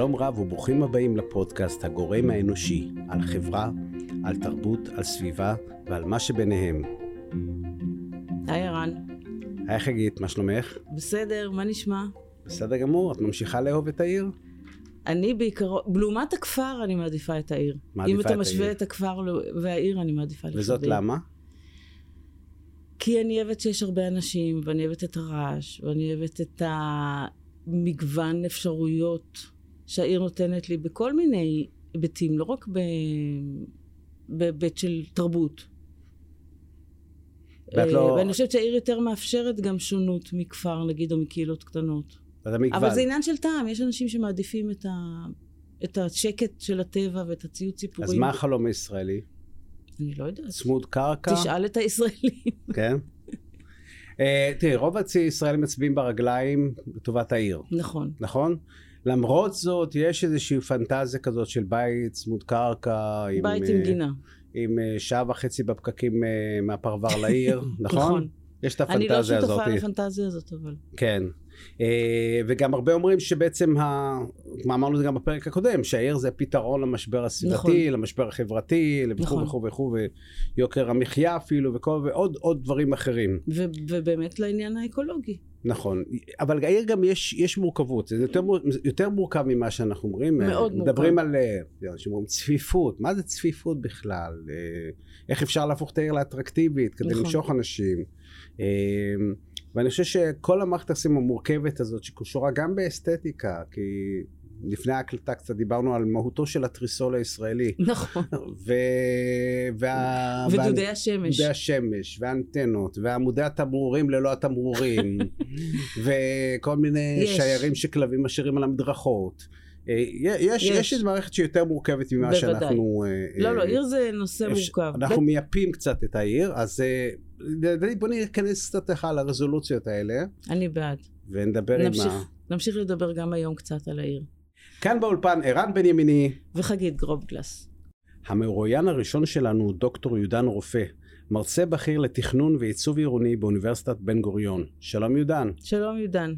שלום רב וברוכים הבאים לפודקאסט הגורם האנושי, על חברה, על תרבות, על סביבה ועל מה שביניהם. היי ערן. היי חגית, מה שלומך? בסדר, מה נשמע? בסדר גמור, את ממשיכה לאהוב את העיר? אני בעיקרון, לעומת הכפר אני מעדיפה את העיר. מעדיפה אם את אתה העיר. משווה את הכפר והעיר, אני מעדיפה לחיות וזאת. למה? כי אני אוהבת שיש הרבה אנשים, ואני אוהבת את הרעש, ואני אוהבת את המגוון אפשרויות שהעיר נותנת לי בכל מיני היבטים, לא רק. בהיבט של תרבות. ואת לא- אה, ואני חושבת שהעיר יותר מאפשרת גם שונות מכפר, נגיד, או מקהילות קטנות. אבל זה עניין של טעם, יש אנשים שמעדיפים את, ה... את השקט של הטבע ואת הציוד ציפורים. אז מה החלום הישראלי? אני לא יודעת. צמוד קרקע? תשאל את הישראלים. כן. אה, תראי, רוב הישראלים מצביעים ברגליים לטובת העיר, נכון. נכון? למרות זאת, יש איזושהי פנטזיה כזאת של בית צמוד קרקע, עם, בית אה, עם גינה. עם אה, שעה וחצי בפקקים אה, מהפרבר לעיר, נכון? נכון. יש את אני לא הפנטזיה הזאת. שותפה לפנטזיה הזאת, אבל... כן. אה, וגם הרבה אומרים שבעצם, ה... מה אמרנו זה גם בפרק הקודם, שהעיר זה פתרון למשבר הסביבתי, נכון. למשבר החברתי, וכו' נכון. וכו' וכו', ויוקר המחיה אפילו, וכל, ועוד עוד דברים אחרים. ו- ובאמת לעניין האקולוגי. נכון. אבל העיר גם יש, יש מורכבות, זה יותר, מור- יותר מורכב ממה שאנחנו אומרים. מאוד אה, מורכב. מדברים על, אה, אנשים אומרים צפיפות, מה זה צפיפות בכלל? אה, איך אפשר להפוך את העיר לאטרקטיבית כדי נכון. למשוך אנשים? ואני חושב שכל המערכת היחסים המורכבת הזאת שקשורה גם באסתטיקה, כי לפני ההקלטה קצת דיברנו על מהותו של התריסול הישראלי. נכון. ו... וה... ודודי השמש. דודי השמש, והאנטנות, ועמודי התמרורים ללא התמרורים, וכל מיני יש. שיירים שכלבים משאירים על המדרכות. אה, יש, יש. יש איזו מערכת שהיא יותר מורכבת ממה בוודאי. שאנחנו... אה, לא, לא, אה, עיר זה נושא מורכב. אנחנו מייפים קצת את העיר, אז אה, בוא ניכנס קצת לך לרזולוציות האלה, אני בעד. ונדבר עם ה... נמשיך, נמשיך לדבר גם היום קצת על העיר. כאן באולפן ערן בן ימיני, וחגית גרובגלס. המרואיין הראשון שלנו הוא דוקטור יהודן רופא, מרצה בכיר לתכנון ועיצוב עירוני באוניברסיטת בן גוריון. שלום יהודן. שלום יהודן.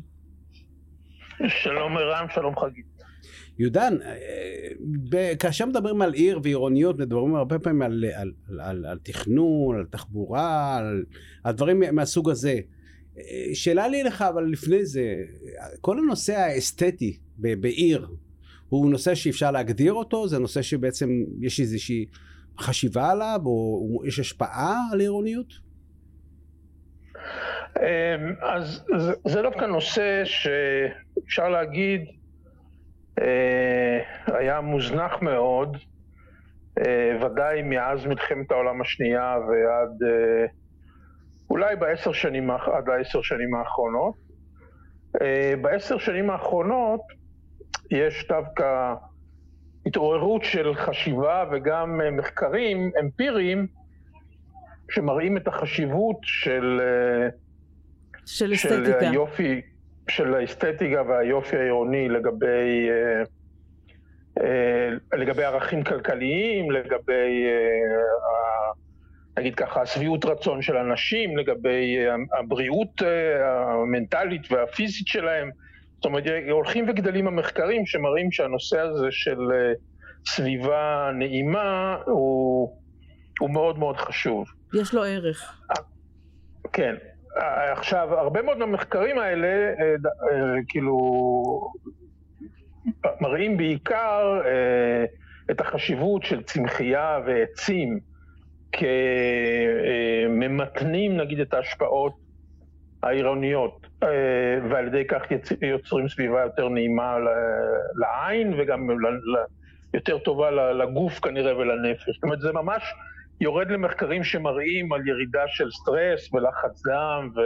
שלום ערן, שלום חגית. יהודן, אה, כאשר מדברים על עיר ועירוניות, מדברים הרבה פעמים על, על, על, על, על תכנון, על תחבורה, על, על דברים מהסוג הזה. אה, שאלה לי לך, אבל לפני זה, כל הנושא האסתטי ב- בעיר, הוא נושא שאפשר להגדיר אותו? זה נושא שבעצם יש איזושהי חשיבה עליו, או יש השפעה על עירוניות? אמ, אז זה- דווקא נושא שאפשר להגיד אה, היה מוזנח מאוד, אה, ודאי מאז מלחמת העולם השנייה ועד אה, אולי בעשר שנים, עד העשר שנים האחרונות. אה, בעשר שנים האחרונות יש דווקא התעוררות של חשיבה וגם אה, מחקרים אמפיריים שמראים את החשיבות של, אה, של של אסתטיקה. של האסתטיקה והיופי העירוני לגבי, אה, אה, לגבי ערכים כלכליים, לגבי, אה, נגיד ככה, השביעות רצון של אנשים, לגבי הבריאות המנטלית והפיזית שלהם. זאת אומרת, הולכים וגדלים המחקרים שמראים שהנושא הזה של סביבה נעימה הוא, הוא מאוד מאוד חשוב. יש לו ערך. כן. עכשיו, הרבה מאוד מהמחקרים האלה, אה, אה, כאילו, מראים בעיקר אה, את החשיבות של צמחייה ועצים כממתנים, נגיד, את ההשפעות העירוניות, ועל ידי כך יוצרים סביבה יותר נעימה לעין וגם יותר טובה לגוף כנראה ולנפש. זאת אומרת, זה ממש יורד למחקרים שמראים על ירידה של סטרס ולחץ דם ו...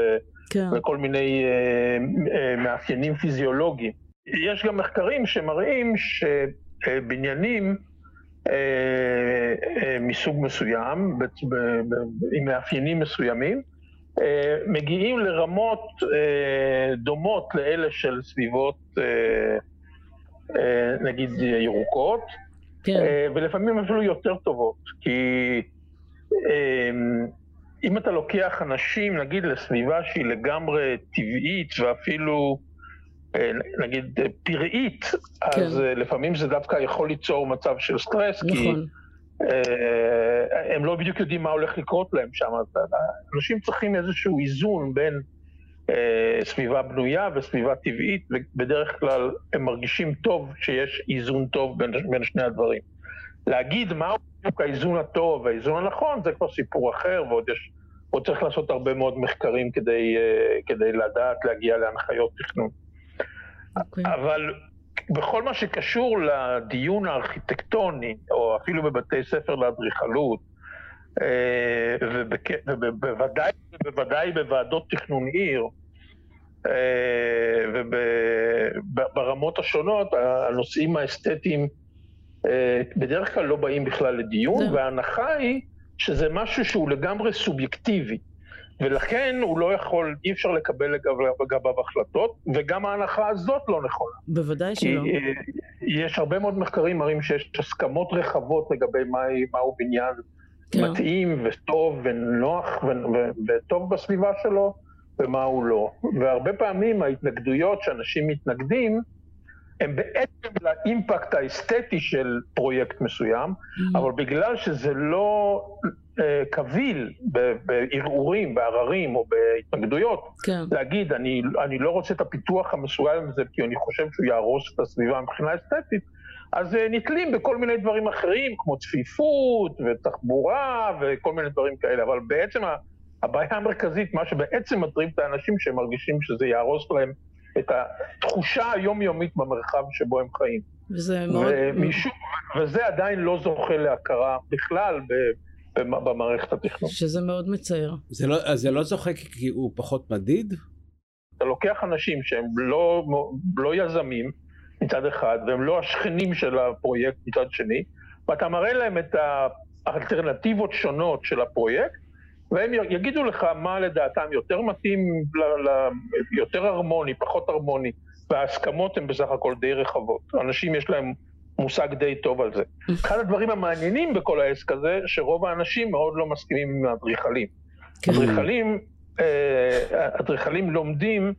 כן. וכל מיני אה, אה, מאפיינים פיזיולוגיים. יש גם מחקרים שמראים שבניינים אה, אה, מסוג מסוים, ב- ב- ב- עם מאפיינים מסוימים, אה, מגיעים לרמות אה, דומות לאלה של סביבות, אה, אה, נגיד, ירוקות, כן. אה, ולפעמים אפילו יותר טובות, כי אם אתה לוקח אנשים, נגיד, לסביבה שהיא לגמרי טבעית ואפילו אה, נגיד פראית, כן. אז לפעמים זה דווקא יכול ליצור מצב של סטרס, נכון. כי הם לא בדיוק יודעים מה הולך לקרות להם שם. אנשים צריכים איזשהו איזון בין סביבה בנויה וסביבה טבעית, ובדרך כלל הם מרגישים טוב שיש איזון טוב בין, בין שני הדברים. להגיד מהו בדיוק האיזון הטוב והאיזון הנכון, זה כבר סיפור אחר, ועוד יש, עוד צריך לעשות הרבה מאוד מחקרים כדי, uh, כדי לדעת להגיע להנחיות תכנון. Okay. אוקיי. אבל בכל מה שקשור לדיון הארכיטקטוני, או אפילו בבתי ספר לאדריכלות, אה, ובוודאי, ובוודאי בוועדות תכנון עיר, אה, וברמות השונות, הנושאים האסתטיים אה, בדרך כלל לא באים בכלל לדיון, וההנחה היא שזה משהו שהוא לגמרי סובייקטיבי. ולכן הוא לא יכול, אי אפשר לקבל לגביו החלטות, וגם ההנחה הזאת לא נכונה. בוודאי שלא. כי אה, יש הרבה מאוד מחקרים מראים שיש הסכמות רחבות לגבי מהו בניין כן. מתאים וטוב ונוח וטוב בסביבה שלו, ומה הוא לא. והרבה פעמים ההתנגדויות שאנשים מתנגדים, הם בעצם לאימפקט האסתטי של פרויקט מסוים, mm-hmm. אבל בגלל שזה לא אה, קביל בערעורים, בעררים או בהתנגדויות, כן. להגיד, אני, אני לא רוצה את הפיתוח המסוים הזה כי אני חושב שהוא יהרוס את הסביבה מבחינה אסתטית, אז אה, נתלים בכל מיני דברים אחרים, כמו צפיפות ותחבורה וכל מיני דברים כאלה, אבל בעצם הבעיה המרכזית, מה שבעצם מטריד את האנשים, שהם מרגישים שזה יהרוס להם את התחושה היומיומית במרחב שבו הם חיים. וזה מאוד... ומשום, וזה עדיין לא זוכה להכרה בכלל במערכת התכנון. שזה מאוד מצער. זה לא, זה לא זוכה כי הוא פחות מדיד? אתה לוקח אנשים שהם לא, לא יזמים מצד אחד, והם לא השכנים של הפרויקט מצד שני, ואתה מראה להם את האלטרנטיבות שונות של הפרויקט, והם יגידו לך מה לדעתם יותר מתאים, ל, ל, יותר הרמוני, פחות הרמוני, וההסכמות הן בסך הכל די רחבות. אנשים יש להם מושג די טוב על זה. אחד הדברים המעניינים בכל העסק הזה, שרוב האנשים מאוד לא מסכימים עם האדריכלים. כן. אדריכלים, אה, אדריכלים לומדים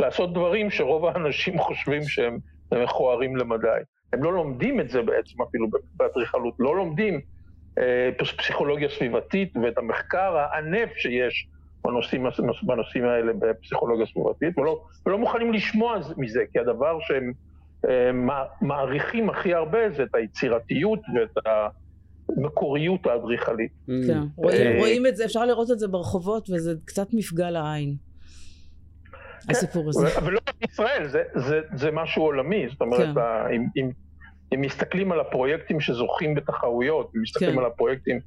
לעשות דברים שרוב האנשים חושבים שהם מכוערים למדי. הם לא לומדים את זה בעצם אפילו באדריכלות, לא לומדים פסיכולוגיה סביבתית ואת המחקר הענף שיש בנושאים, בנושאים האלה בפסיכולוגיה סביבתית, ולא, ולא מוכנים לשמוע מזה, כי הדבר שהם אה, מעריכים הכי הרבה זה את היצירתיות ואת המקוריות האדריכלית. Mm. כן, רואים, רואים את זה, אפשר לראות את זה ברחובות, וזה קצת מפגע לעין. כן, הסיפור הזה. ולא רק בישראל, זה, זה, זה משהו עולמי, זאת אומרת, כן. אם מסתכלים על הפרויקטים שזוכים בתחרויות, אם מסתכלים כן. על הפרויקטים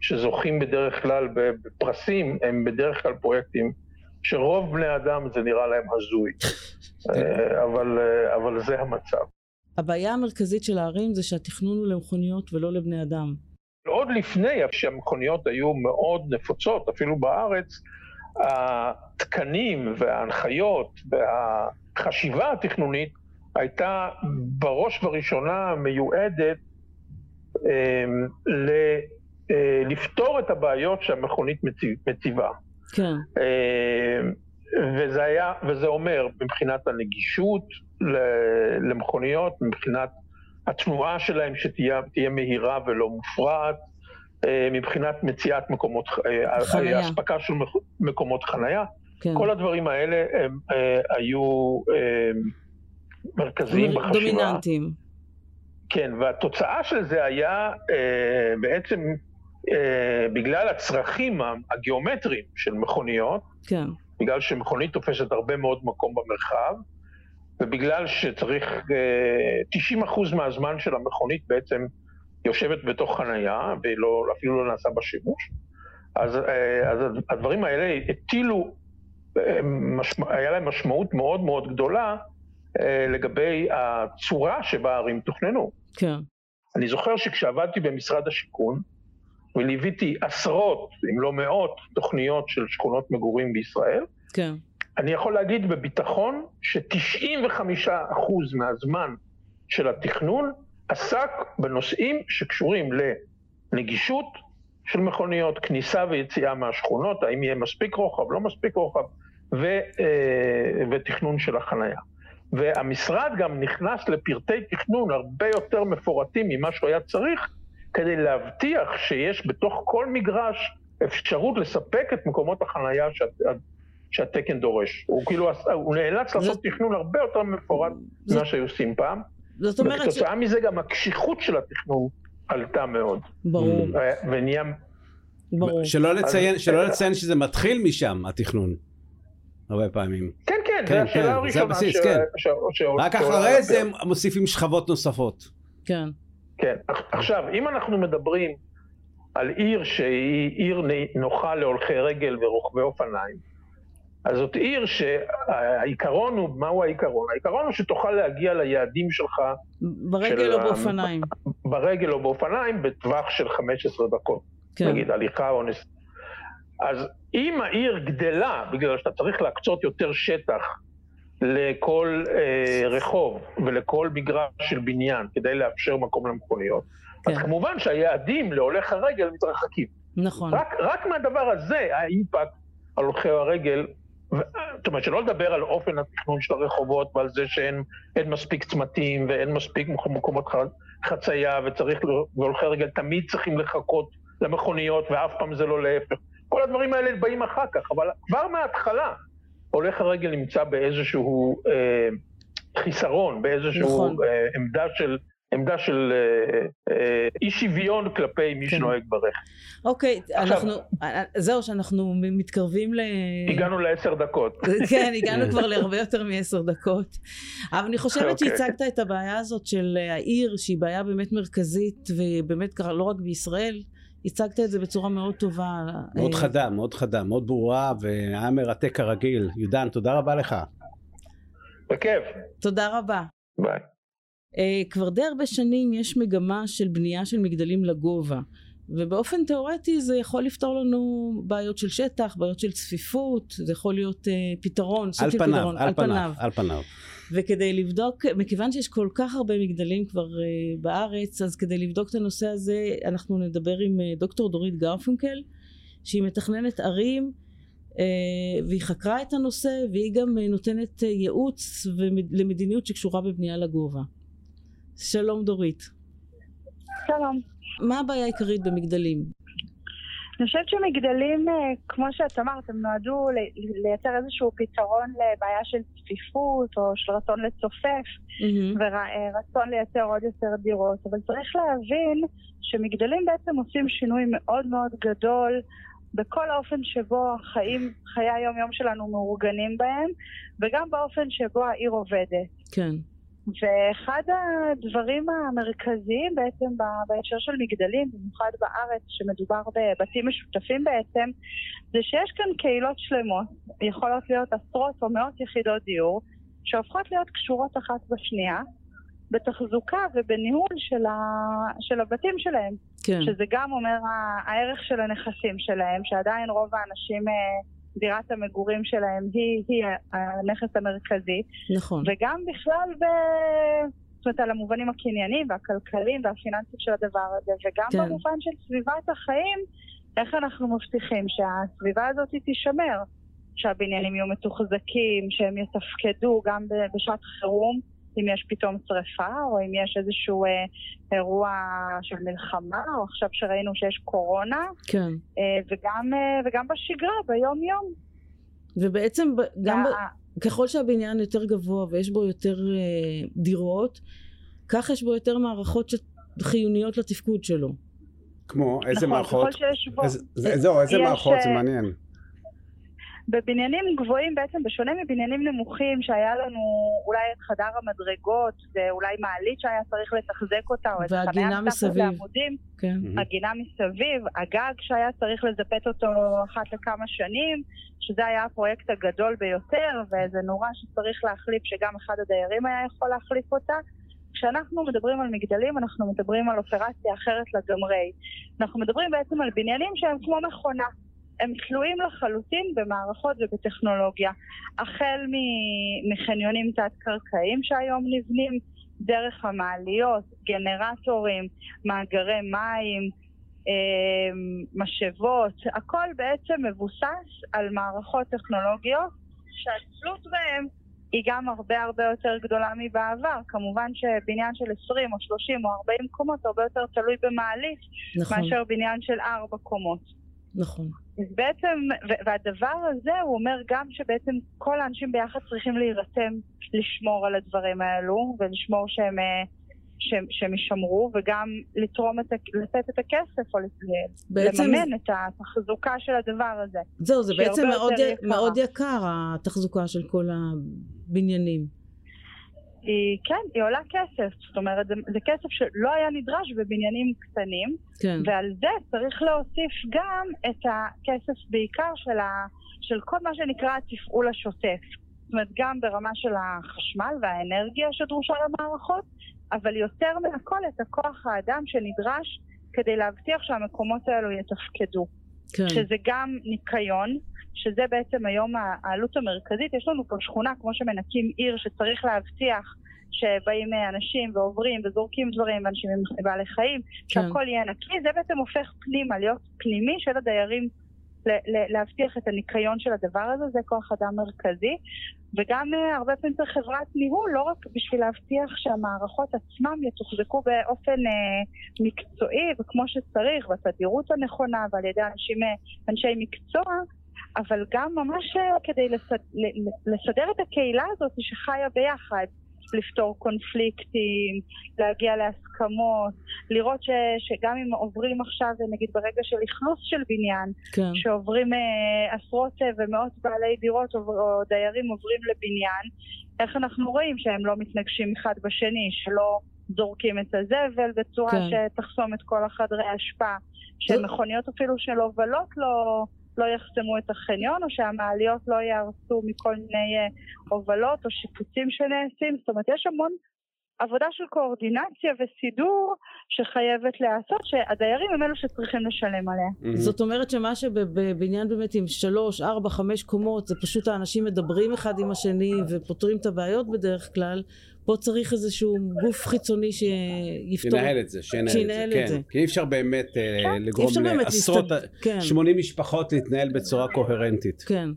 שזוכים בדרך כלל בפרסים, הם בדרך כלל פרויקטים שרוב בני אדם זה נראה להם הזוי. אה, אבל, אה, אבל זה המצב. הבעיה המרכזית של הערים זה שהתכנון הוא למכוניות ולא לבני אדם. עוד לפני שהמכוניות היו מאוד נפוצות, אפילו בארץ, התקנים וההנחיות והחשיבה התכנונית הייתה בראש ובראשונה מיועדת אה, ל, אה, לפתור את הבעיות שהמכונית מציבה. כן. אה, וזה היה, וזה אומר, מבחינת הנגישות למכוניות, מבחינת התנועה שלהם שתהיה מהירה ולא מופרעת, אה, מבחינת מציאת מקומות, אה, חניה. אספקה של מקומות חנייה. כן. כל הדברים האלה הם היו מרכזיים בחשיבה. דומיננטיים. כן, והתוצאה של זה היה אה, בעצם אה, בגלל הצרכים הגיאומטריים של מכוניות, כן. בגלל שמכונית תופסת הרבה מאוד מקום במרחב, ובגלל שצריך, אה, 90% מהזמן של המכונית בעצם יושבת בתוך חנייה, ואפילו לא נעשה בה שימוש, אז, אה, אז הדברים האלה הטילו, אה, משמע, היה להם משמעות מאוד מאוד גדולה לגבי הצורה שבה הערים תוכננו. כן. אני זוכר שכשעבדתי במשרד השיכון, וליוויתי עשרות, אם לא מאות, תוכניות של שכונות מגורים בישראל, כן. אני יכול להגיד בביטחון ש-95% מהזמן של התכנון עסק בנושאים שקשורים לנגישות של מכוניות, כניסה ויציאה מהשכונות, האם יהיה מספיק רוחב, לא מספיק רוחב, ו, אה, ותכנון של החנייה. והמשרד גם נכנס לפרטי תכנון הרבה יותר מפורטים ממה שהוא היה צריך, כדי להבטיח שיש בתוך כל מגרש אפשרות לספק את מקומות החנייה שה, שהתקן דורש. הוא כאילו, הוא נאלץ לעשות זאת... תכנון הרבה יותר מפורט זאת... ממה שהיו עושים פעם. זאת אומרת ש... וכתוצאה מזה גם הקשיחות של התכנון עלתה מאוד. ברור. ונהיה... ברור. שלא לציין, אז... שלא לציין שזה מתחיל משם, התכנון. הרבה פעמים. כן, כן, כן, זה השאלה כן, הראשונה. זה הבסיס, ש... כן. ש... ש... רק אחרי זה הם מוסיפים שכבות נוספות. כן. כן. עכשיו, אם אנחנו מדברים על עיר שהיא עיר נוחה להולכי רגל ורוכבי אופניים, אז זאת עיר שהעיקרון הוא, מהו העיקרון? העיקרון הוא שתוכל להגיע ליעדים שלך... ברגל של, או באופניים. ברגל או באופניים בטווח של 15 דקות. כן. נגיד הליכה או נס... אז אם העיר גדלה, בגלל שאתה צריך להקצות יותר שטח לכל אה, רחוב ולכל מגרש של בניין כדי לאפשר מקום למכוניות, כן. אז כמובן שהיעדים להולך הרגל מתרחקים. נכון. רק, רק מהדבר הזה האימפקט על הולכי הרגל, זאת אומרת שלא לדבר על אופן התכנון של הרחובות ועל זה שאין מספיק צמתים ואין מספיק מקומות חצייה וצריך, והולכי רגל תמיד צריכים לחכות למכוניות ואף פעם זה לא להפך. כל הדברים האלה באים אחר כך, אבל כבר מההתחלה הולך הרגל נמצא באיזשהו אה, חיסרון, באיזשהו נכון. אה, עמדה של... עמדה של אה, אה, אי שוויון כלפי מי כן. שנוהג ברכב. אוקיי, עכשיו, אנחנו, אה, זהו שאנחנו מתקרבים ל... הגענו לעשר דקות. כן, הגענו כבר להרבה יותר מעשר דקות. אבל אני חושבת אוקיי. שהצגת את הבעיה הזאת של העיר, שהיא בעיה באמת מרכזית, ובאמת לא רק בישראל, הצגת את זה בצורה מאוד טובה. מאוד אה, חדה, מאוד חדה, מאוד ברורה, והיה מרתק כרגיל. יודן, תודה רבה לך. בכיף. תודה רבה. ביי. Uh, כבר די הרבה שנים יש מגמה של בנייה של מגדלים לגובה. ובאופן תיאורטי זה יכול לפתור לנו בעיות של שטח, בעיות של צפיפות, זה יכול להיות uh, פתרון, סוג של פניו, פתרון, על, על פניו, פניו, על פניו. וכדי לבדוק, מכיוון שיש כל כך הרבה מגדלים כבר uh, בארץ, אז כדי לבדוק את הנושא הזה אנחנו נדבר עם uh, דוקטור דורית גרפונקל, שהיא מתכננת ערים uh, והיא חקרה את הנושא והיא גם uh, נותנת uh, ייעוץ למדיניות שקשורה בבנייה לגובה. שלום דורית. שלום. מה הבעיה העיקרית במגדלים? אני חושבת שמגדלים, אה, כמו שאת אמרת, הם נועדו לייצר איזשהו פתרון לבעיה של צפיפות או של רצון לצופף mm-hmm. ורצון לייצר עוד יותר דירות, אבל צריך להבין שמגדלים בעצם עושים שינוי מאוד מאוד גדול בכל האופן שבו החיים, חיי היום-יום שלנו מאורגנים בהם וגם באופן שבו העיר עובדת. כן. ואחד הדברים המרכזיים בעצם בהקשר של מגדלים, במיוחד בארץ, שמדובר בבתים משותפים בעצם, זה שיש כאן קהילות שלמות, יכולות להיות עשרות או מאות יחידות דיור, שהופכות להיות קשורות אחת בשנייה, בתחזוקה ובניהול של, ה, של הבתים שלהם. כן. שזה גם אומר הערך של הנכסים שלהם, שעדיין רוב האנשים... דירת המגורים שלהם היא, היא הנכס המרכזי. נכון. וגם בכלל ב... זאת אומרת, על המובנים הקנייניים והכלכליים והפיננסיים של הדבר הזה, וגם כן. במובן של סביבת החיים, איך אנחנו מבטיחים שהסביבה הזאת תישמר, שהבניינים יהיו מתוחזקים, שהם יתפקדו גם בשעת חירום. אם יש פתאום שריפה, או אם יש איזשהו אה, אירוע של מלחמה, או עכשיו שראינו שיש קורונה. כן. אה, וגם, אה, וגם בשגרה, ביום-יום. ובעצם גם ב... ככל שהבניין יותר גבוה ויש בו יותר אה, דירות, כך יש בו יותר מערכות חיוניות לתפקוד שלו. כמו איזה נכון, מערכות? ככל שיש בו... איזה, זהו, איזה מערכות? זה אה, מעניין. בבניינים גבוהים בעצם, בשונה מבניינים נמוכים שהיה לנו אולי את חדר המדרגות ואולי מעלית שהיה צריך לתחזק אותה או את חניה מסביב. לעמודים, כן. הגינה מסביב, הגג שהיה צריך לזפת אותו אחת לכמה שנים, שזה היה הפרויקט הגדול ביותר וזה נורא שצריך להחליף, שגם אחד הדיירים היה יכול להחליף אותה. כשאנחנו מדברים על מגדלים, אנחנו מדברים על אופרציה אחרת לגמרי. אנחנו מדברים בעצם על בניינים שהם כמו מכונה. הם תלויים לחלוטין במערכות ובטכנולוגיה. החל מחניונים תת-קרקעיים שהיום נבנים, דרך המעליות, גנרטורים, מאגרי מים, אמ, משאבות, הכל בעצם מבוסס על מערכות טכנולוגיות שהתלות בהן היא גם הרבה הרבה יותר גדולה מבעבר. כמובן שבניין של 20 או 30 או 40 קומות הרבה יותר תלוי במעלית, נכון, מאשר בניין של 4 קומות. נכון. אז בעצם, והדבר הזה, הוא אומר גם שבעצם כל האנשים ביחד צריכים להירתם לשמור על הדברים האלו, ולשמור שהם, אה, שהם, שהם יישמרו, וגם לתרום את, ה- לתת את הכסף, או בעצם, לממן את התחזוקה של הדבר הזה. זהו, זה בעצם מאוד, יקרה. מאוד יקר, התחזוקה של כל הבניינים. היא, כן, היא עולה כסף. זאת אומרת, זה, זה כסף שלא היה נדרש בבניינים קטנים, כן, ועל זה צריך להוסיף גם את הכסף בעיקר של, ה, של כל מה שנקרא התפעול השוטף. זאת אומרת, גם ברמה של החשמל והאנרגיה שדרושה למערכות, אבל יותר מהכל את הכוח האדם שנדרש כדי להבטיח שהמקומות האלו יתפקדו. כן, שזה גם ניקיון, שזה בעצם היום העלות המרכזית. יש לנו פה שכונה, כמו שמנקים עיר, שצריך להבטיח שבאים אנשים ועוברים וזורקים דברים, ואנשים עם בעלי חיים, שהכל יהיה נקי, זה בעצם הופך פנימה, להיות פנימי של הדיירים, להבטיח את הניקיון של הדבר הזה, זה כוח אדם מרכזי. וגם אה, הרבה פעמים צריך חברת ניהול, לא רק בשביל להבטיח שהמערכות עצמם יתוחזקו באופן אה, מקצועי וכמו שצריך, בתדירות הנכונה ועל ידי אנשים, אה, אנשי מקצוע, אבל גם ממש אה, כדי לסד, לסדר את הקהילה הזאת שחיה ביחד. לפתור קונפליקטים, להגיע להסכמות, לראות ש, שגם אם עוברים עכשיו, נגיד ברגע של אכלוס של בניין, כן, שעוברים אה, עשרות אה, ומאות בעלי דירות או, או דיירים עוברים לבניין, איך אנחנו רואים שהם לא מתנגשים אחד בשני, שלא זורקים את הזבל בצורה כן. שתחסום את כל החדרי האשפה, שמכוניות אפילו של הובלות לא, לא יחסמו את החניון, או שהמעליות לא יהרסו מכל מיני אה, הובלות או שיפוצים שנעשים, זאת אומרת יש המון עבודה של קואורדינציה וסידור שחייבת להיעשות, שהדיירים הם אלו שצריכים לשלם עליה. מהמם. זאת אומרת שמה שבבניין באמת עם שלוש, ארבע, חמש קומות, זה פשוט האנשים מדברים אחד עם השני ופותרים את הבעיות בדרך כלל. פה צריך איזשהו גוף חיצוני שיפתור. שינהל את זה, שינהל את זה, את זה. כן. כי אי אפשר באמת אה, אי לגרום לעשרות, כן, 80 משפחות להתנהל בצורה קוהרנטית. כן,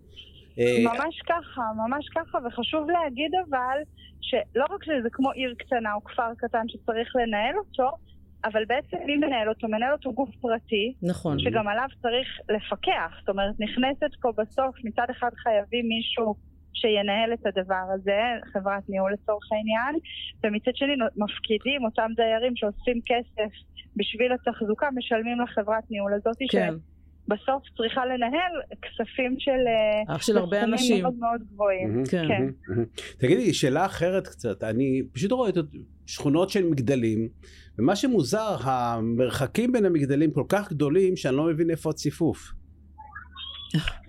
אה, ממש ככה, ממש ככה, וחשוב להגיד אבל שלא רק שזה כמו עיר קטנה או כפר קטן שצריך לנהל אותו, אבל בעצם מי מנהל אותו? מנהל אותו גוף פרטי, נכון. שגם עליו צריך לפקח. זאת אומרת, נכנסת פה בסוף, מצד אחד חייבים מישהו שינהל את הדבר הזה, חברת ניהול לצורך העניין, ומצד שני מפקידים אותם דיירים שאוספים כסף בשביל התחזוקה, משלמים לחברת ניהול הזאת, כן, שבסוף צריכה לנהל כספים של... אה, אח של הרבה אנשים. מאוד מאוד גבוהים. מהמם, כן. מהמם. תגידי, שאלה אחרת קצת, אני פשוט רואה את שכונות של מגדלים, ומה שמוזר, המרחקים בין המגדלים כל כך גדולים, שאני לא מבין איפה הציפוף.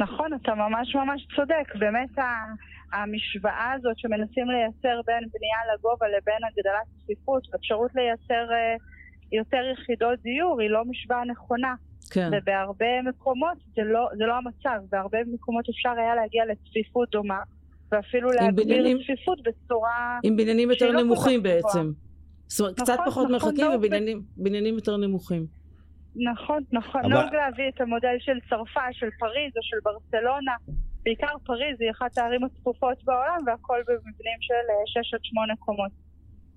נכון, אתה ממש ממש צודק. באמת ה- המשוואה הזאת שמנסים לייצר בין בנייה לגובה לבין הגדלת צפיפות, ואפשרות לייצר אה, יותר יחידות דיור, היא לא משוואה נכונה. כן, ובהרבה מקומות זה לא, זה לא המצב. בהרבה מקומות אפשר היה להגיע לצפיפות דומה, ואפילו להגביר צפיפות בצורה... עם בניינים יותר לא נמוכים גבוהה. בעצם. זאת אומרת, קצת נכון, פחות נכון, מרחקים לא, ובניינים בניינים יותר נמוכים. נכון, נכון. אבל- נהוג להביא את המודל של צרפת, של פריז או של ברצלונה. בעיקר פריז היא אחת הערים הצפופות בעולם, והכל במבנים של אה, 6 עד 8 קומות.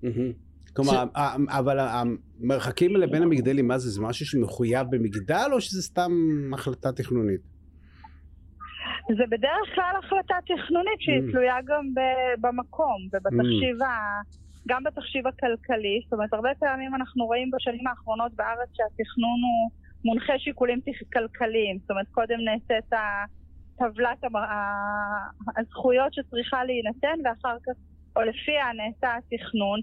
מהמם. כלומר, ה- אבל המרחקים האלה בין המגדלים, מה זה? זה משהו שמחויב במגדל, או שזה סתם החלטה תכנונית? זה בדרך כלל החלטה תכנונית שהיא Mm. תלויה גם ב- במקום ובתחשיב ה... גם בתחשיב הכלכלי, זאת אומרת הרבה פעמים אנחנו רואים בשנים האחרונות בארץ שהתכנון הוא מונחה שיקולים כלכליים, זאת אומרת קודם נעשית טבלת הזכויות שצריכה להינתן ואחר כך, או לפיה נעשה התכנון.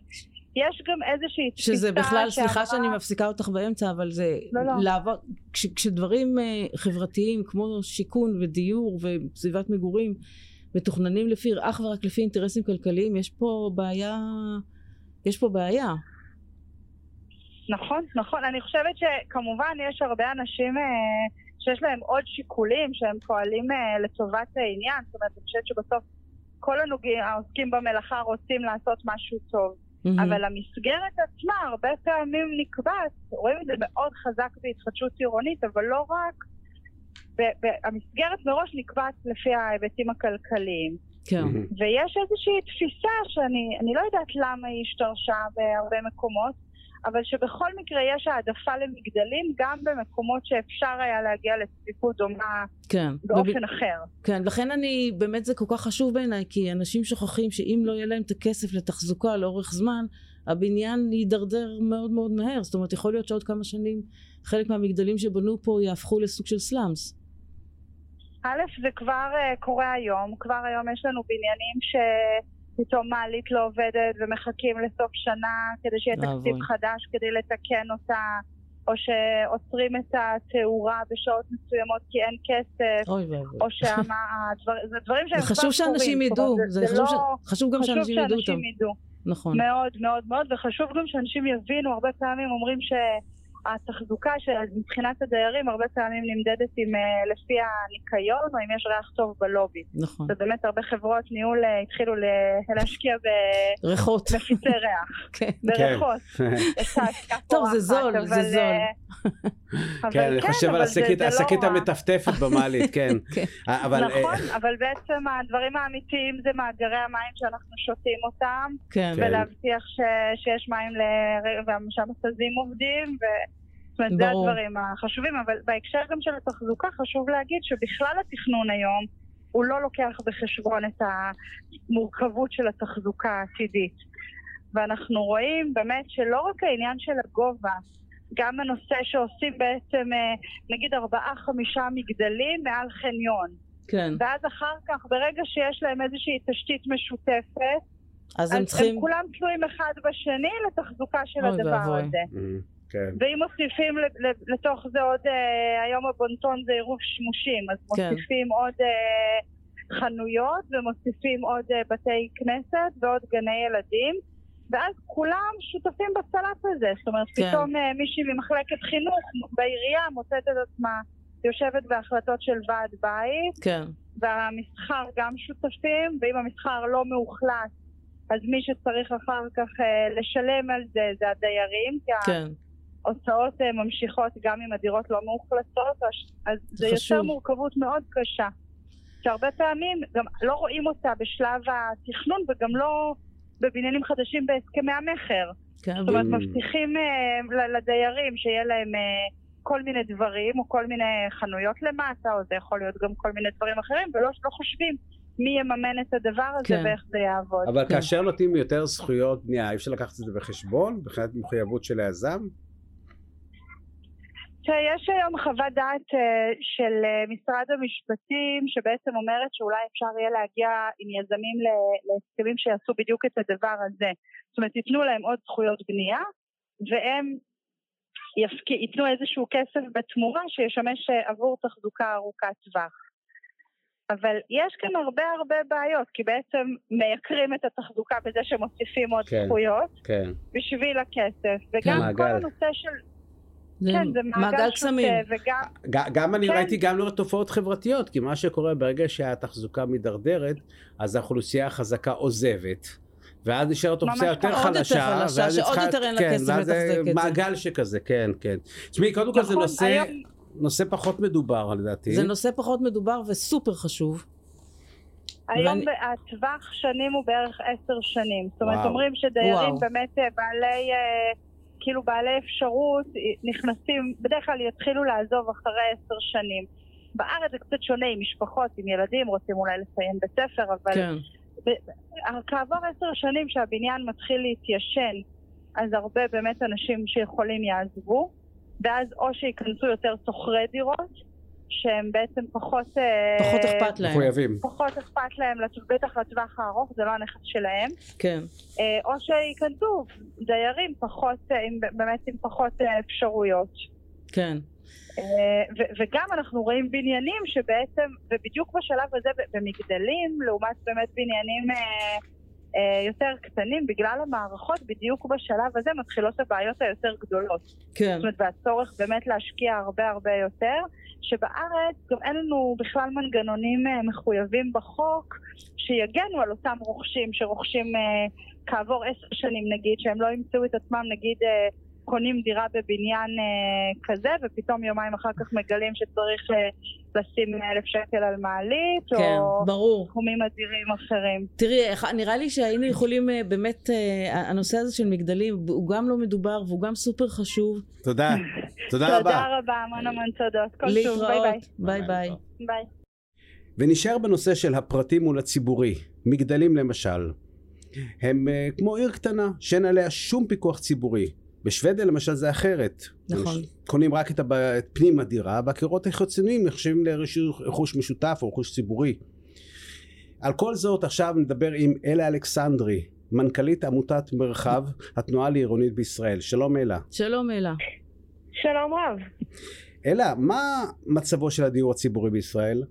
יש גם איזושהי תפיסה שזה בכלל, סליחה שעברה- שאני מפסיקה אותך באמצע, אבל זה לא, לא. לעבור, כש, כשדברים אה, חברתיים כמו שיכון ודיור וסביבת מגורים מתוכננים לפי, אך ורק לפי אינטרסים כלכליים, יש פה בעיה, יש פה בעיה. נכון, נכון. אני חושבת שכמובן יש הרבה אנשים אה, שיש להם עוד שיקולים שהם פועלים אה, לטובת העניין. זאת אומרת, אני חושבת שבסוף כל הנוגעים, העוסקים במלאכה רוצים לעשות משהו טוב. מהמם. אבל המסגרת עצמה הרבה פעמים נקבעת, רואים את זה מאוד חזק בהתחדשות עירונית, אבל לא רק. ב- ב- המסגרת מראש נקבעת לפי ההיבטים הכלכליים. כן. ויש איזושהי תפיסה שאני אני לא יודעת למה היא השתרשה בהרבה מקומות, אבל שבכל מקרה יש העדפה למגדלים גם במקומות שאפשר היה להגיע לצפיפות דומה כן. באופן וב- אחר. כן, לכן אני, באמת זה כל כך חשוב בעיניי, כי אנשים שוכחים שאם לא יהיה להם את הכסף לתחזוקה לאורך זמן, הבניין יידרדר מאוד מאוד מהר. זאת אומרת, יכול להיות שעוד כמה שנים חלק מהמגדלים שבנו פה יהפכו לסוג של סלאמס. א', זה כבר uh, קורה היום, כבר היום יש לנו בניינים שפתאום מעלית לא עובדת ומחכים לסוף שנה כדי שיהיה. תקציב חדש כדי לתקן אותה, או שעוצרים את התאורה בשעות מסוימות כי אין כסף, אוי. או שהדברים, זה דברים שהם זה כבר חשוב שאנשים קורים, זאת אומרת, ידעו, זה, זה זה חשוב, לא... ש... חשוב גם חשוב שאנשים ידעו אותם. שאנשים. נכון. מאוד מאוד מאוד, וחשוב גם שאנשים יבינו, הרבה פעמים אומרים שהתחזוקה של מבחינת הדיירים הרבה פעמים נמדדת עם, אה, לפי הניקיון או אם יש ריח טוב בלובי. נכון. ובאמת הרבה חברות ניהול אה, התחילו להשקיע ריחות. במפיצי ריח, כן. בריחות. תעשייה טוב, זה זול, זה זול. אה, כן, אני חושב על השקית- לא. המטפטפת במעלית, כן. כן. נכון, אבל בעצם הדברים האמיתיים זה מאגרי המים שאנחנו שותים אותם, כן. כן. ולהבטיח שיש מים ל- ושהמתזים עובדים, ו... זאת אומרת, זה. הדברים החשובים, אבל בהקשר גם של התחזוקה חשוב להגיד שבכלל התכנון היום הוא לא לוקח בחשבון את המורכבות של התחזוקה העתידית. ואנחנו רואים באמת שלא רק העניין של הגובה, גם הנושא שעושים בעצם אה, נגיד ארבעה-חמישה מגדלים מעל חניון. כן. ואז אחר כך, ברגע שיש להם איזושהי תשתית משותפת, אז הם אז צריכים... הם כולם תלויים אחד בשני לתחזוקה של הדבר ואבוי. הזה. אה, כן. ואם מוסיפים לתוך זה עוד, אה, היום הבונטון זה עירוב שימושים, אז כן. מוסיפים עוד אה, חנויות ומוסיפים עוד אה, בתי כנסת ועוד גני ילדים, ואז כולם שותפים בסלט הזה. זאת אומרת, כן. פתאום אה, מישהי ממחלקת חינוך בעירייה מוצאת את עצמה יושבת בהחלטות של ועד בית, כן. והמסחר גם שותפים, ואם המסחר לא מאוכלס, אז מי שצריך אחר כך אה, לשלם על זה זה הדיירים, כי כן. ההוצאות אה, ממשיכות גם אם הדירות לא מאוכלסות, אז- אז זה חשוב. יוצר מורכבות מאוד קשה. שהרבה פעמים גם לא רואים אותה בשלב התכנון וגם לא בבניינים חדשים בהסכמי המכר. כן. זאת אומרת, Mm. מבטיחים אה, לדיירים שיהיה להם אה, כל מיני דברים, או כל מיני חנויות למטה, או זה יכול להיות גם כל מיני דברים אחרים, ולא לא חושבים מי יממן את הדבר הזה כן. ואיך זה יעבוד. אבל כן. כאשר נותנים יותר זכויות בנייה, אי אפשר לקחת את זה בחשבון, מבחינת מחויבות של היזם? שיש היום חוות דעת אה, של אה, משרד המשפטים שבעצם אומרת שאולי אפשר יהיה להגיע עם יזמים להסכמים שיעשו בדיוק את הדבר הזה. זאת אומרת, ייתנו להם עוד זכויות בנייה והם יפק... ייתנו איזשהו כסף בתמורה שישמש אה, עבור תחזוקה ארוכת טווח. אבל יש כאן הרבה הרבה בעיות, כי בעצם מייקרים את התחזוקה בזה שמוסיפים עוד כן. זכויות כן. בשביל הכסף, וגם כל מעגל. הנושא של כן, זה מעגל קסמים. שוטה, וגם... גם אני כן. ראיתי גם לראות תופעות חברתיות, כי מה שקורה ברגע שהתחזוקה מידרדרת, אז האוכלוסייה החזקה עוזבת. ואז נשארת אוכלוסייה יותר חלשה, ואז היא שעוד צריכה- יותר אין לה כן, כסף ואז זה לתחזק את זה. מעגל שכזה, כן, כן. תשמעי, קודם כל זה נכון, נושא, היום- נושא פחות מדובר לדעתי. זה נושא פחות מדובר וסופר חשוב. היום ואני- הטווח שנים הוא בערך עשר שנים. זאת אומרת, וואו. אומרים שדיירים וואו. באמת אה, בעלי, אה, כאילו בעלי אפשרות, נכנסים, בדרך כלל יתחילו לעזוב אחרי עשר שנים. בארץ זה קצת שונה עם משפחות, עם ילדים, רוצים אולי לסיים בית ספר, אבל כן. כעבור עשר שנים שהבניין מתחיל להתיישן, אז הרבה באמת אנשים שיכולים יעזבו, ואז או שייכנסו יותר שוכרי דירות, שהם בעצם פחות... אה, פחות אכפת להם. מחויבים. פחות אכפת להם, בטח לטווח הארוך, זה לא הנכס שלהם, כן. אה, או שייכנסו דיירים פחות, אה, עם, באמת עם פחות אפשרויות. כן. ו- וגם אנחנו רואים בניינים שבעצם, ובדיוק בשלב הזה במגדלים, לעומת באמת בניינים יותר קטנים, בגלל המערכות, בדיוק בשלב הזה מתחילות הבעיות היותר גדולות. כן. זאת אומרת, והצורך באמת להשקיע הרבה הרבה יותר, שבארץ גם אין לנו בכלל מנגנונים אה, מחויבים בחוק שיגנו על אותם רוכשים שרוכשים אה, כעבור עשר שנים נגיד, שהם לא ימצאו את עצמם נגיד אה, קונים דירה בבניין אה, כזה, ופתאום יומיים אחר כך מגלים שצריך אה, לשים אלף שקל על מעלית, כן, או ברור. תחומים אדירים אחרים. תראי, נראה לי שהיינו יכולים אה, באמת, אה, הנושא הזה של מגדלים הוא גם לא מדובר והוא גם סופר חשוב. תודה. תודה רבה. תודה רבה, המון המון תודות. כל טוב, ביי ביי. ביי ביי. ביי. ונשאר בנושא של הפרטי מול הציבורי. מגדלים למשל. הם אה, כמו עיר קטנה, שאין עליה שום פיקוח ציבורי. בשוודיה למשל זה אחרת. נכון. קונים רק את, הב... את פנים הדירה, והקירות החיצוניים נחשבים לרכוש משותף או רכוש ציבורי. על כל זאת עכשיו נדבר עם אלה אלכסנדרי, מנכ"לית עמותת מרחב, התנועה לעירונית בישראל. שלום אלה. שלום אלה. שלום רב. אלה, מה מצבו של הדיור הציבורי בישראל?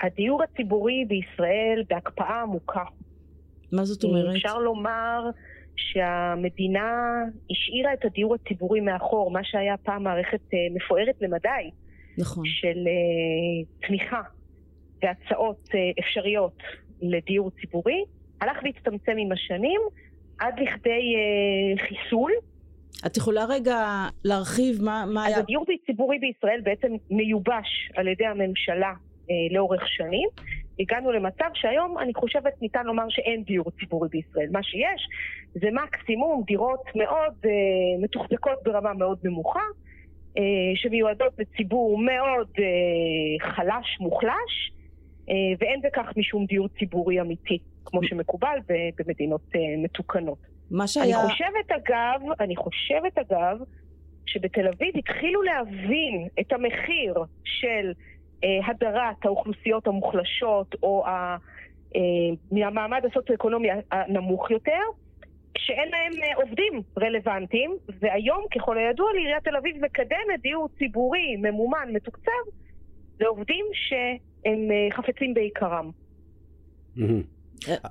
הדיור הציבורי בישראל בהקפאה עמוקה. מה זאת אומרת? אפשר לומר שהמדינה השאירה את הדיור הציבורי מאחור, מה שהיה פעם מערכת אה, מפוארת למדי נכון. של אה, תמיכה והצעות אה, אפשריות לדיור ציבורי, הלך והצטמצם עם השנים עד לכדי חיסול. את יכולה רגע להרחיב מה, מה אז היה... הדיור הציבורי בישראל בעצם מיובש על ידי הממשלה אה, לאורך שנים. הגענו למצב שהיום אני חושבת ניתן לומר שאין דיור ציבורי בישראל. מה שיש זה מקסימום דירות מאוד אה, מתוחזקות ברמה מאוד נמוכה, אה, שמיועדות לציבור מאוד אה, חלש, מוחלש, אה, ואין בכך משום דיור ציבורי אמיתי, כמו שמקובל במדינות אה, מתוקנות. מה אני שהיה... חושבת אגב, אני חושבת אגב, שבתל אביב התחילו להבין את המחיר של הדרת האוכלוסיות המוחלשות או ה, אה, מהמעמד הסוציו-אקונומי הנמוך יותר, כשאין להם אה, עובדים רלוונטיים, והיום ככל הידוע לי עיריית תל אביב מקדמת דיור ציבורי ממומן, מתוקצב, לעובדים שהם אה, חפצים בעיקרם. מהמם.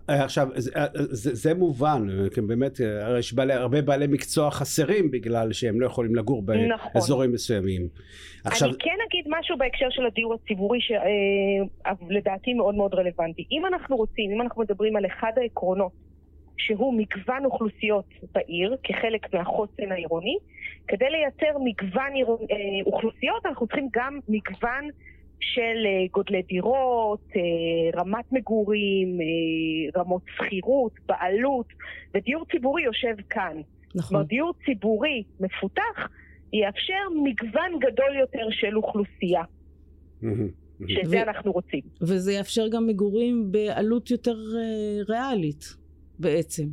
אה, עכשיו, זה, אה, זה, זה מובן, אה, כי באמת, אה, הרי יש בעלי, הרבה בעלי מקצוע חסרים בגלל שהם לא יכולים לגור נכון. באזורים מסוימים. עכשיו, אני כן אגיד משהו בהקשר של הדיור הציבורי שלדעתי מאוד מאוד רלוונטי. אם אנחנו רוצים, אם אנחנו מדברים על אחד העקרונות שהוא מגוון אוכלוסיות בעיר כחלק מהחוסן העירוני, כדי לייצר מגוון. אה, אוכלוסיות אנחנו צריכים גם מגוון של אה, גודלי דירות, אה, רמת מגורים, אה, רמות שכירות, בעלות, ודיור ציבורי יושב כאן. נכון. דיור ציבורי מפותח יאפשר מגוון גדול יותר של אוכלוסייה. שזה ו- אנחנו רוצים. וזה יאפשר גם מגורים בעלות יותר ריאלית בעצם.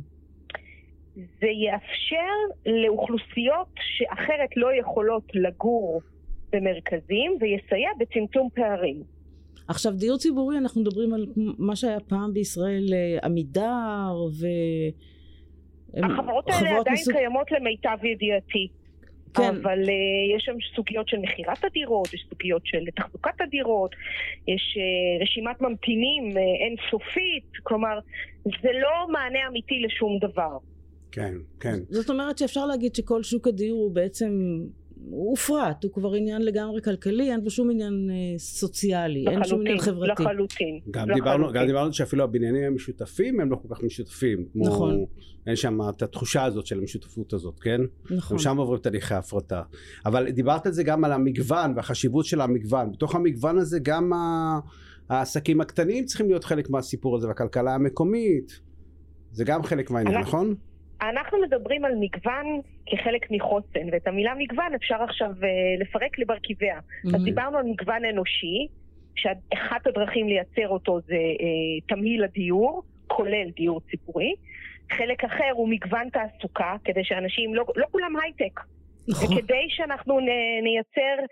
זה יאפשר לאוכלוסיות שאחרת לא יכולות לגור במרכזים ויסייע בצמצום פערים. עכשיו דיור ציבורי אנחנו מדברים על מה שהיה פעם בישראל אה, עמידר ו... החברות האלה עדיין מסוג- קיימות למיטב ידיעתי. כן. אבל uh, יש שם סוגיות של מכירת הדירות, יש סוגיות של תחזוקת הדירות, יש uh, רשימת ממתינים uh, אינסופית, כלומר, זה לא מענה אמיתי לשום דבר. כן, כן. זאת אומרת שאפשר להגיד שכל שוק הדיור הוא בעצם הופרט, הוא כבר עניין לגמרי כלכלי, אין בו שום עניין אה, סוציאלי, אין שום עניין לחלוטין, חברתי. לחלוטין. גם לחלוטין. דיברנו, גם דיברנו שאפילו הבניינים המשותפים הם לא כל כך משותפים. כמו, נכון. אין שם את התחושה הזאת של המשותפות הזאת, כן? נכון. גם שם עוברים תהליכי הפרטה. אבל דיברת על זה גם על המגוון והחשיבות של המגוון. בתוך המגוון הזה גם ה- העסקים הקטנים צריכים להיות חלק מהסיפור הזה, והכלכלה המקומית. זה גם חלק מהעניין, אנחנו- נכון? אנחנו מדברים על מגוון כחלק מחוסן, ואת המילה מגוון אפשר עכשיו uh, לפרק למרכיביה. Mhm. אז דיברנו על מגוון אנושי, שאחת הדרכים לייצר אותו זה uh, תמהיל הדיור, כולל דיור ציבורי. חלק אחר הוא מגוון תעסוקה, כדי שאנשים, לא, לא כולם הייטק, נכון. וכדי שאנחנו נ- נייצר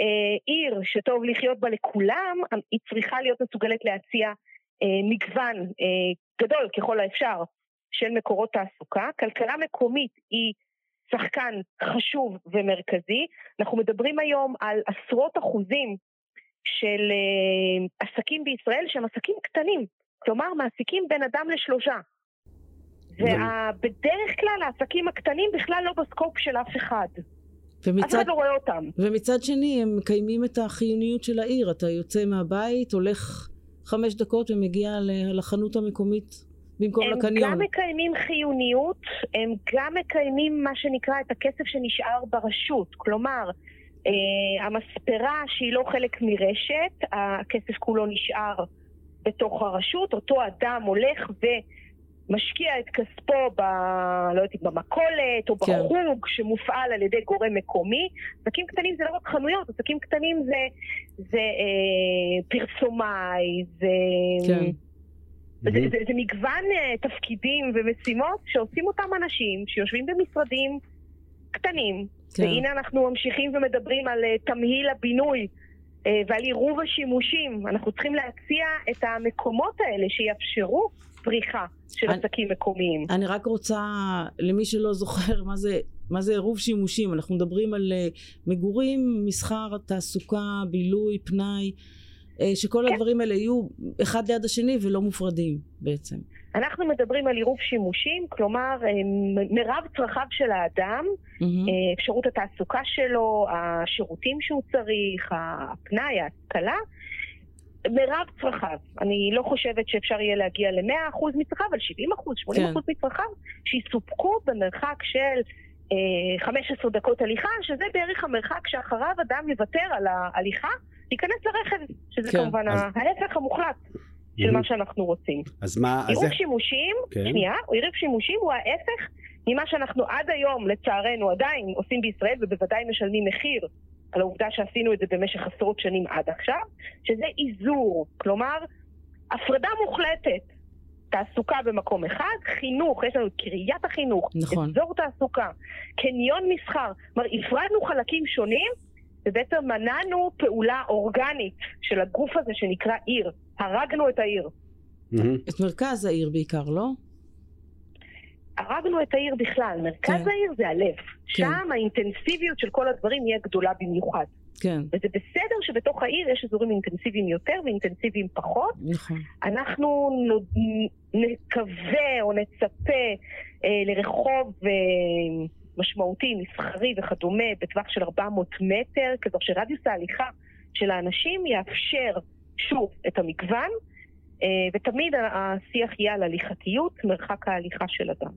אה, עיר שטוב לחיות בה לכולם, היא צריכה להיות מסוגלת להציע אה, מגוון אה, גדול ככל האפשר של מקורות תעסוקה. כלכלה מקומית היא שחקן חשוב ומרכזי. אנחנו מדברים היום על עשרות אחוזים של אה, עסקים בישראל שהם עסקים קטנים, כלומר מעסיקים בין אדם לשלושה. ובדרך כלל העסקים הקטנים בכלל לא בסקופ של אף אחד. אף ומצד, אחד לא רואה אותם. ומצד שני הם מקיימים את החיוניות של העיר, אתה יוצא מהבית, הולך חמש דקות ומגיע לחנות המקומית במקום הם לקניון. גם מקיימים חיוניות, הם גם מקיימים מה שנקרא את הכסף שנשאר ברשות. כלומר, אה, המספרה שהיא לא חלק מרשת, הכסף כולו נשאר בתוך הרשות, אותו אדם הולך ומשקיע את כספו ב... לא יודעת, במכולת או כן. בחוג שמופעל על ידי גורם מקומי. עסקים קטנים זה לא רק חנויות, עסקים קטנים זה, זה אה, פרסומאי, זה... כן. זה. זה, זה מגוון uh, תפקידים ומשימות שעושים אותם אנשים שיושבים במשרדים קטנים, כן. והנה אנחנו ממשיכים ומדברים על uh, תמהיל הבינוי uh, ועל עירוב השימושים. אנחנו צריכים להציע את המקומות האלה שיאפשרו פריחה של אני- עסקים מקומיים. אני רק רוצה, למי שלא זוכר מה זה, מה זה עירוב שימושים, אנחנו מדברים על מגורים, מסחר, תעסוקה, בילוי, פנאי, שכל כן. הדברים האלה יהיו אחד ליד השני ולא מופרדים בעצם. אנחנו מדברים על עירוב שימושים, כלומר אה, מרב צרכיו של האדם. אה, אפשרות התעסוקה שלו, השירותים שהוא צריך, הפנאי, ההשכלה, מרב צרכיו. אני לא חושבת שאפשר יהיה להגיע ל-100% מצרכיו, אבל 70%, 80% כן. מצרכיו, שיסופקו במרחק של אה, 15 דקות הליכה, שזה בערך המרחק שאחריו אדם יוותר על ההליכה, להיכנס לרכב, שזה כן. כמובן אז- ההפך המוחלט של. מה שאנחנו רוצים. אז מה, עירוב איך... שימושים, כן. שנייה, עירוב שימושים הוא ההפך ממה שאנחנו עד היום, לצערנו, עדיין עושים בישראל, ובוודאי משלמים מחיר על העובדה שעשינו את זה במשך עשרות שנים עד עכשיו, שזה איזור. כלומר, הפרדה מוחלטת. תעסוקה במקום אחד, חינוך, יש לנו את קריית החינוך, נכון. אזור תעסוקה, קניון מסחר. כלומר, הפרדנו חלקים שונים, ובעצם מנענו פעולה אורגנית של הגוף הזה שנקרא עיר. הרגנו את העיר. את מרכז העיר בעיקר, לא? הרגנו את העיר בכלל, מרכז כן. העיר זה הלב. שם האינטנסיביות של כל הדברים יהיה גדולה במיוחד. כן, וזה בסדר שבתוך העיר יש אזורים אינטנסיביים יותר ואינטנסיביים פחות. נכון. אנחנו נו- נקווה או נצפה אה, לרחוב אה, משמעותי, מסחרי וכדומה, בטווח של 400 מטר, כזו שרדיוס ההליכה של האנשים יאפשר שוב את המגוון, אה, ותמיד השיח יהיה על הליכתיות, מרחק ההליכה של אדם.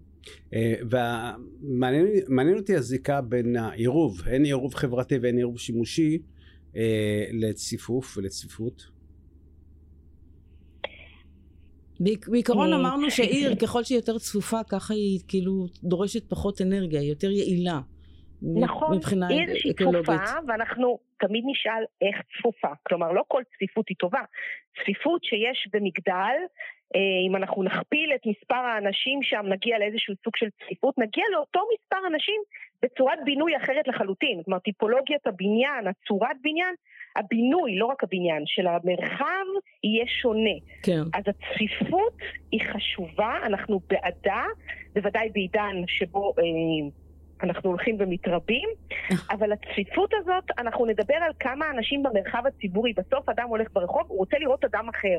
אה, ומעניין מעניין אותי הזיקה בין העירוב, הן עירוב חברתי והן עירוב שימושי, אה, לציפוף ולצפיפות. בעיקרון אמרנו שעיר ככל שהיא יותר צפופה ככה היא כאילו דורשת פחות אנרגיה, היא יותר יעילה. נכון, מבחינה עיר שהיא. צפופה, ואנחנו תמיד נשאל איך צפופה. כלומר, לא כל צפיפות היא טובה. צפיפות שיש במגדל, אם אנחנו נכפיל את מספר האנשים שם, נגיע לאיזשהו סוג של צפיפות, נגיע לאותו מספר אנשים בצורת בינוי אחרת לחלוטין. כלומר, טיפולוגיית הבניין, הצורת בניין, הבינוי, לא רק הבניין, של המרחב יהיה שונה. כן, אז הצפיפות היא חשובה, אנחנו בעדה, בוודאי בעידן שבו אה, אנחנו הולכים ומתרבים, אבל הצפיפות הזאת, אנחנו נדבר על כמה אנשים במרחב הציבורי. בסוף אדם הולך ברחוב, הוא רוצה לראות אדם אחר.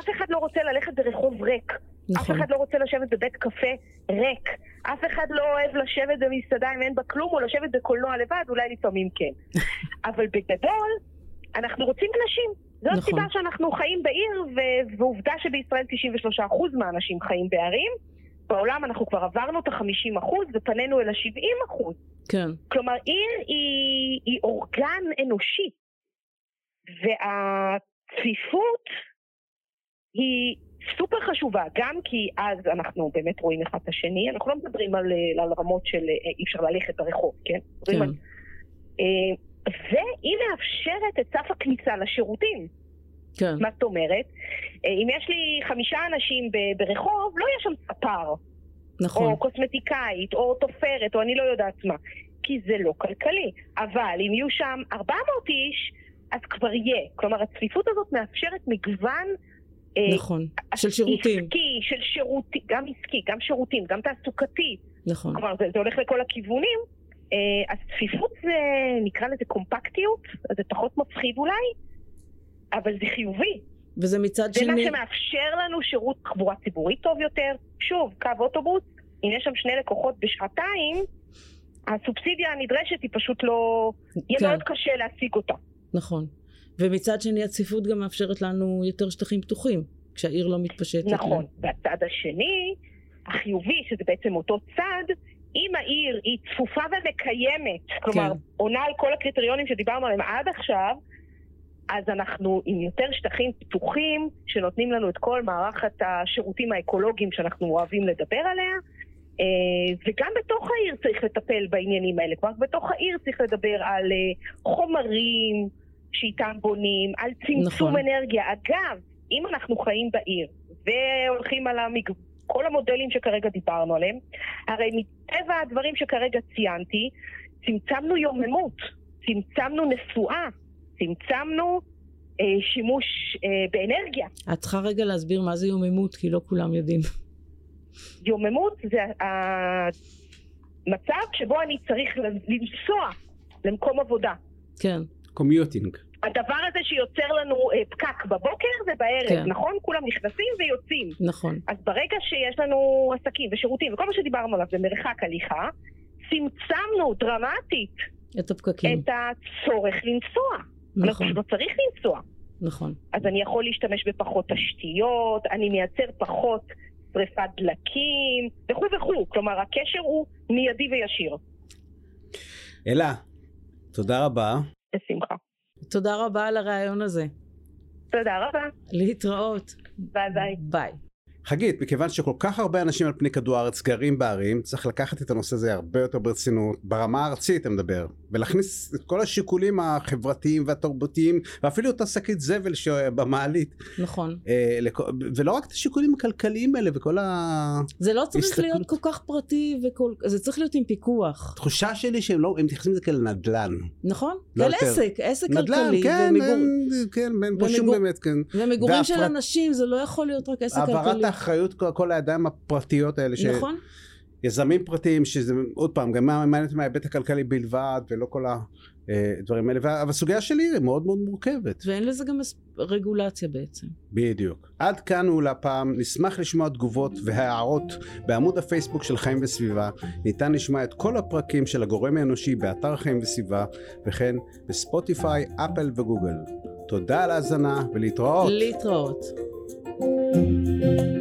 אף אחד לא רוצה ללכת ברחוב ריק. אף נכון. אחד לא רוצה לשבת בבית קפה ריק. אף אחד לא אוהב לשבת במסעדה אם אין בה כלום, או לשבת בקולנוע לבד, אולי לפעמים כן. אבל בגדול, אנחנו רוצים אנשים. זו נכון. הסיבה שאנחנו חיים בעיר, ו- ועובדה שבישראל 93% מהאנשים חיים בערים. בעולם אנחנו כבר עברנו את ה-50% ופנינו אל ה-70%. כן, כלומר, עיר היא, היא אורגן אנושי, והצפיפות היא סופר חשובה, גם כי אז אנחנו באמת רואים אחד את השני, אנחנו לא מדברים על, על רמות של אה, אי אפשר ללכת ברחוב, כן? כן, על, אה, והיא מאפשרת את סף הכניסה לשירותים. כן, מה זאת אומרת? אה, אם יש לי חמישה אנשים ברחוב, לא יהיה שם ספר. נכון. או קוסמטיקאית, או תופרת, או אני לא יודעת מה. כי זה לא כלכלי. אבל אם יהיו שם 400 איש, אז כבר יהיה. כלומר, הצפיפות הזאת מאפשרת מגוון... אה, נכון. של שירותים. עסקי, של שירותים, גם עסקי, גם שירותים, גם תעסוקתי. נכון. כלומר, זה, זה הולך לכל הכיוונים. אה, אז צפיפות זה, נקרא לזה קומפקטיות, אז זה פחות מפחיד אולי, אבל זה חיובי. וזה מצד זה מה שני... שמאפשר לנו שירות תחבורה ציבורית טוב יותר. שוב, קו אוטובוס, אם יש שם שני לקוחות בשעתיים, הסובסידיה הנדרשת היא פשוט לא... יהיה כן. מאוד קשה להשיג אותה. נכון. ומצד שני הצפיפות גם מאפשרת לנו יותר שטחים פתוחים. כשהעיר לא מתפשטת. נכון. והצד השני, החיובי, שזה בעצם אותו צד, אם העיר היא צפופה ומקיימת, כלומר, כן. עונה על כל הקריטריונים שדיברנו עליהם עד עכשיו, אז אנחנו עם יותר שטחים פתוחים, שנותנים לנו את כל מערכת השירותים האקולוגיים שאנחנו אוהבים לדבר עליה, אה, וגם בתוך העיר צריך לטפל בעניינים האלה. כלומר, בתוך העיר צריך לדבר על אה, חומרים שאיתם בונים, על צמצום נכון. אנרגיה. אגב, אם אנחנו חיים בעיר והולכים על המג... כל המודלים שכרגע דיברנו עליהם, הרי מטבע הדברים שכרגע ציינתי, צמצמנו יוממות, צמצמנו נסועה, צמצמנו אה, שימוש אה, באנרגיה. את צריכה רגע להסביר מה זה יוממות, כי לא כולם יודעים. יוממות זה המצב שבו אני צריך לנסוע למקום עבודה. כן, קומיוטינג. הדבר הזה שיוצר לנו אה, פקק בבוקר זה בערב, כן. נכון? כולם נכנסים ויוצאים. נכון. אז ברגע שיש לנו עסקים ושירותים וכל מה שדיברנו עליו במרחק הליכה, צמצמנו דרמטית את הפקקים. את הצורך לנסוע. נכון. לא צריך לנסוע. נכון. אז אני יכול להשתמש בפחות תשתיות, אני מייצר פחות שריפת דלקים, וכו' וכו'. כלומר, הקשר הוא מיידי וישיר. אלה, תודה רבה. בשמחה. תודה רבה על הרעיון הזה. תודה רבה. להתראות. ביי ביי. ביי. חגית, מכיוון שכל כך הרבה אנשים על פני כדור הארץ גרים בערים, צריך לקחת את הנושא הזה הרבה יותר ברצינות, ברמה הארצית אני מדבר, ולהכניס את כל השיקולים החברתיים והתרבותיים, ואפילו את השקית זבל שבמעלית, נכון. אה, לכ- ולא רק את השיקולים הכלכליים האלה וכל התחושה זה לא צריך הסתכלות. להיות כל כך פרטי וכל... זה צריך להיות עם פיקוח. שלי שהם לא, הם מתייחסים לזה כאל נדל"ן. נכון? לא כאל יותר. עסק, עסק נדל"ן, כלכלי. כן, ומגור- אין, כן, אין פה שום ומגור- באמת, כן. ומגורים של והפרט- אנשים, זה לא יכול להיות רק עסק כלכלי. האחריות, כל- כל הידיים הפרטיות האלה, נכון? שיזמים פרטיים, שזה עוד פעם, גם מעניין אותי מההיבט הכלכלי בלבד, ולא כל הדברים האלה, וה- אבל הסוגיה שלי היא מאוד מאוד מורכבת. ואין לזה גם רגולציה בעצם. בדיוק. עד כאן הוא להפעם, נשמח לשמוע תגובות והערות בעמוד הפייסבוק של חיים וסביבה. ניתן לשמוע את כל הפרקים של הגורם האנושי באתר חיים וסביבה, וכן בספוטיפיי, אפל וגוגל. תודה על ההאזנה ולהתראות. להתראות. thank you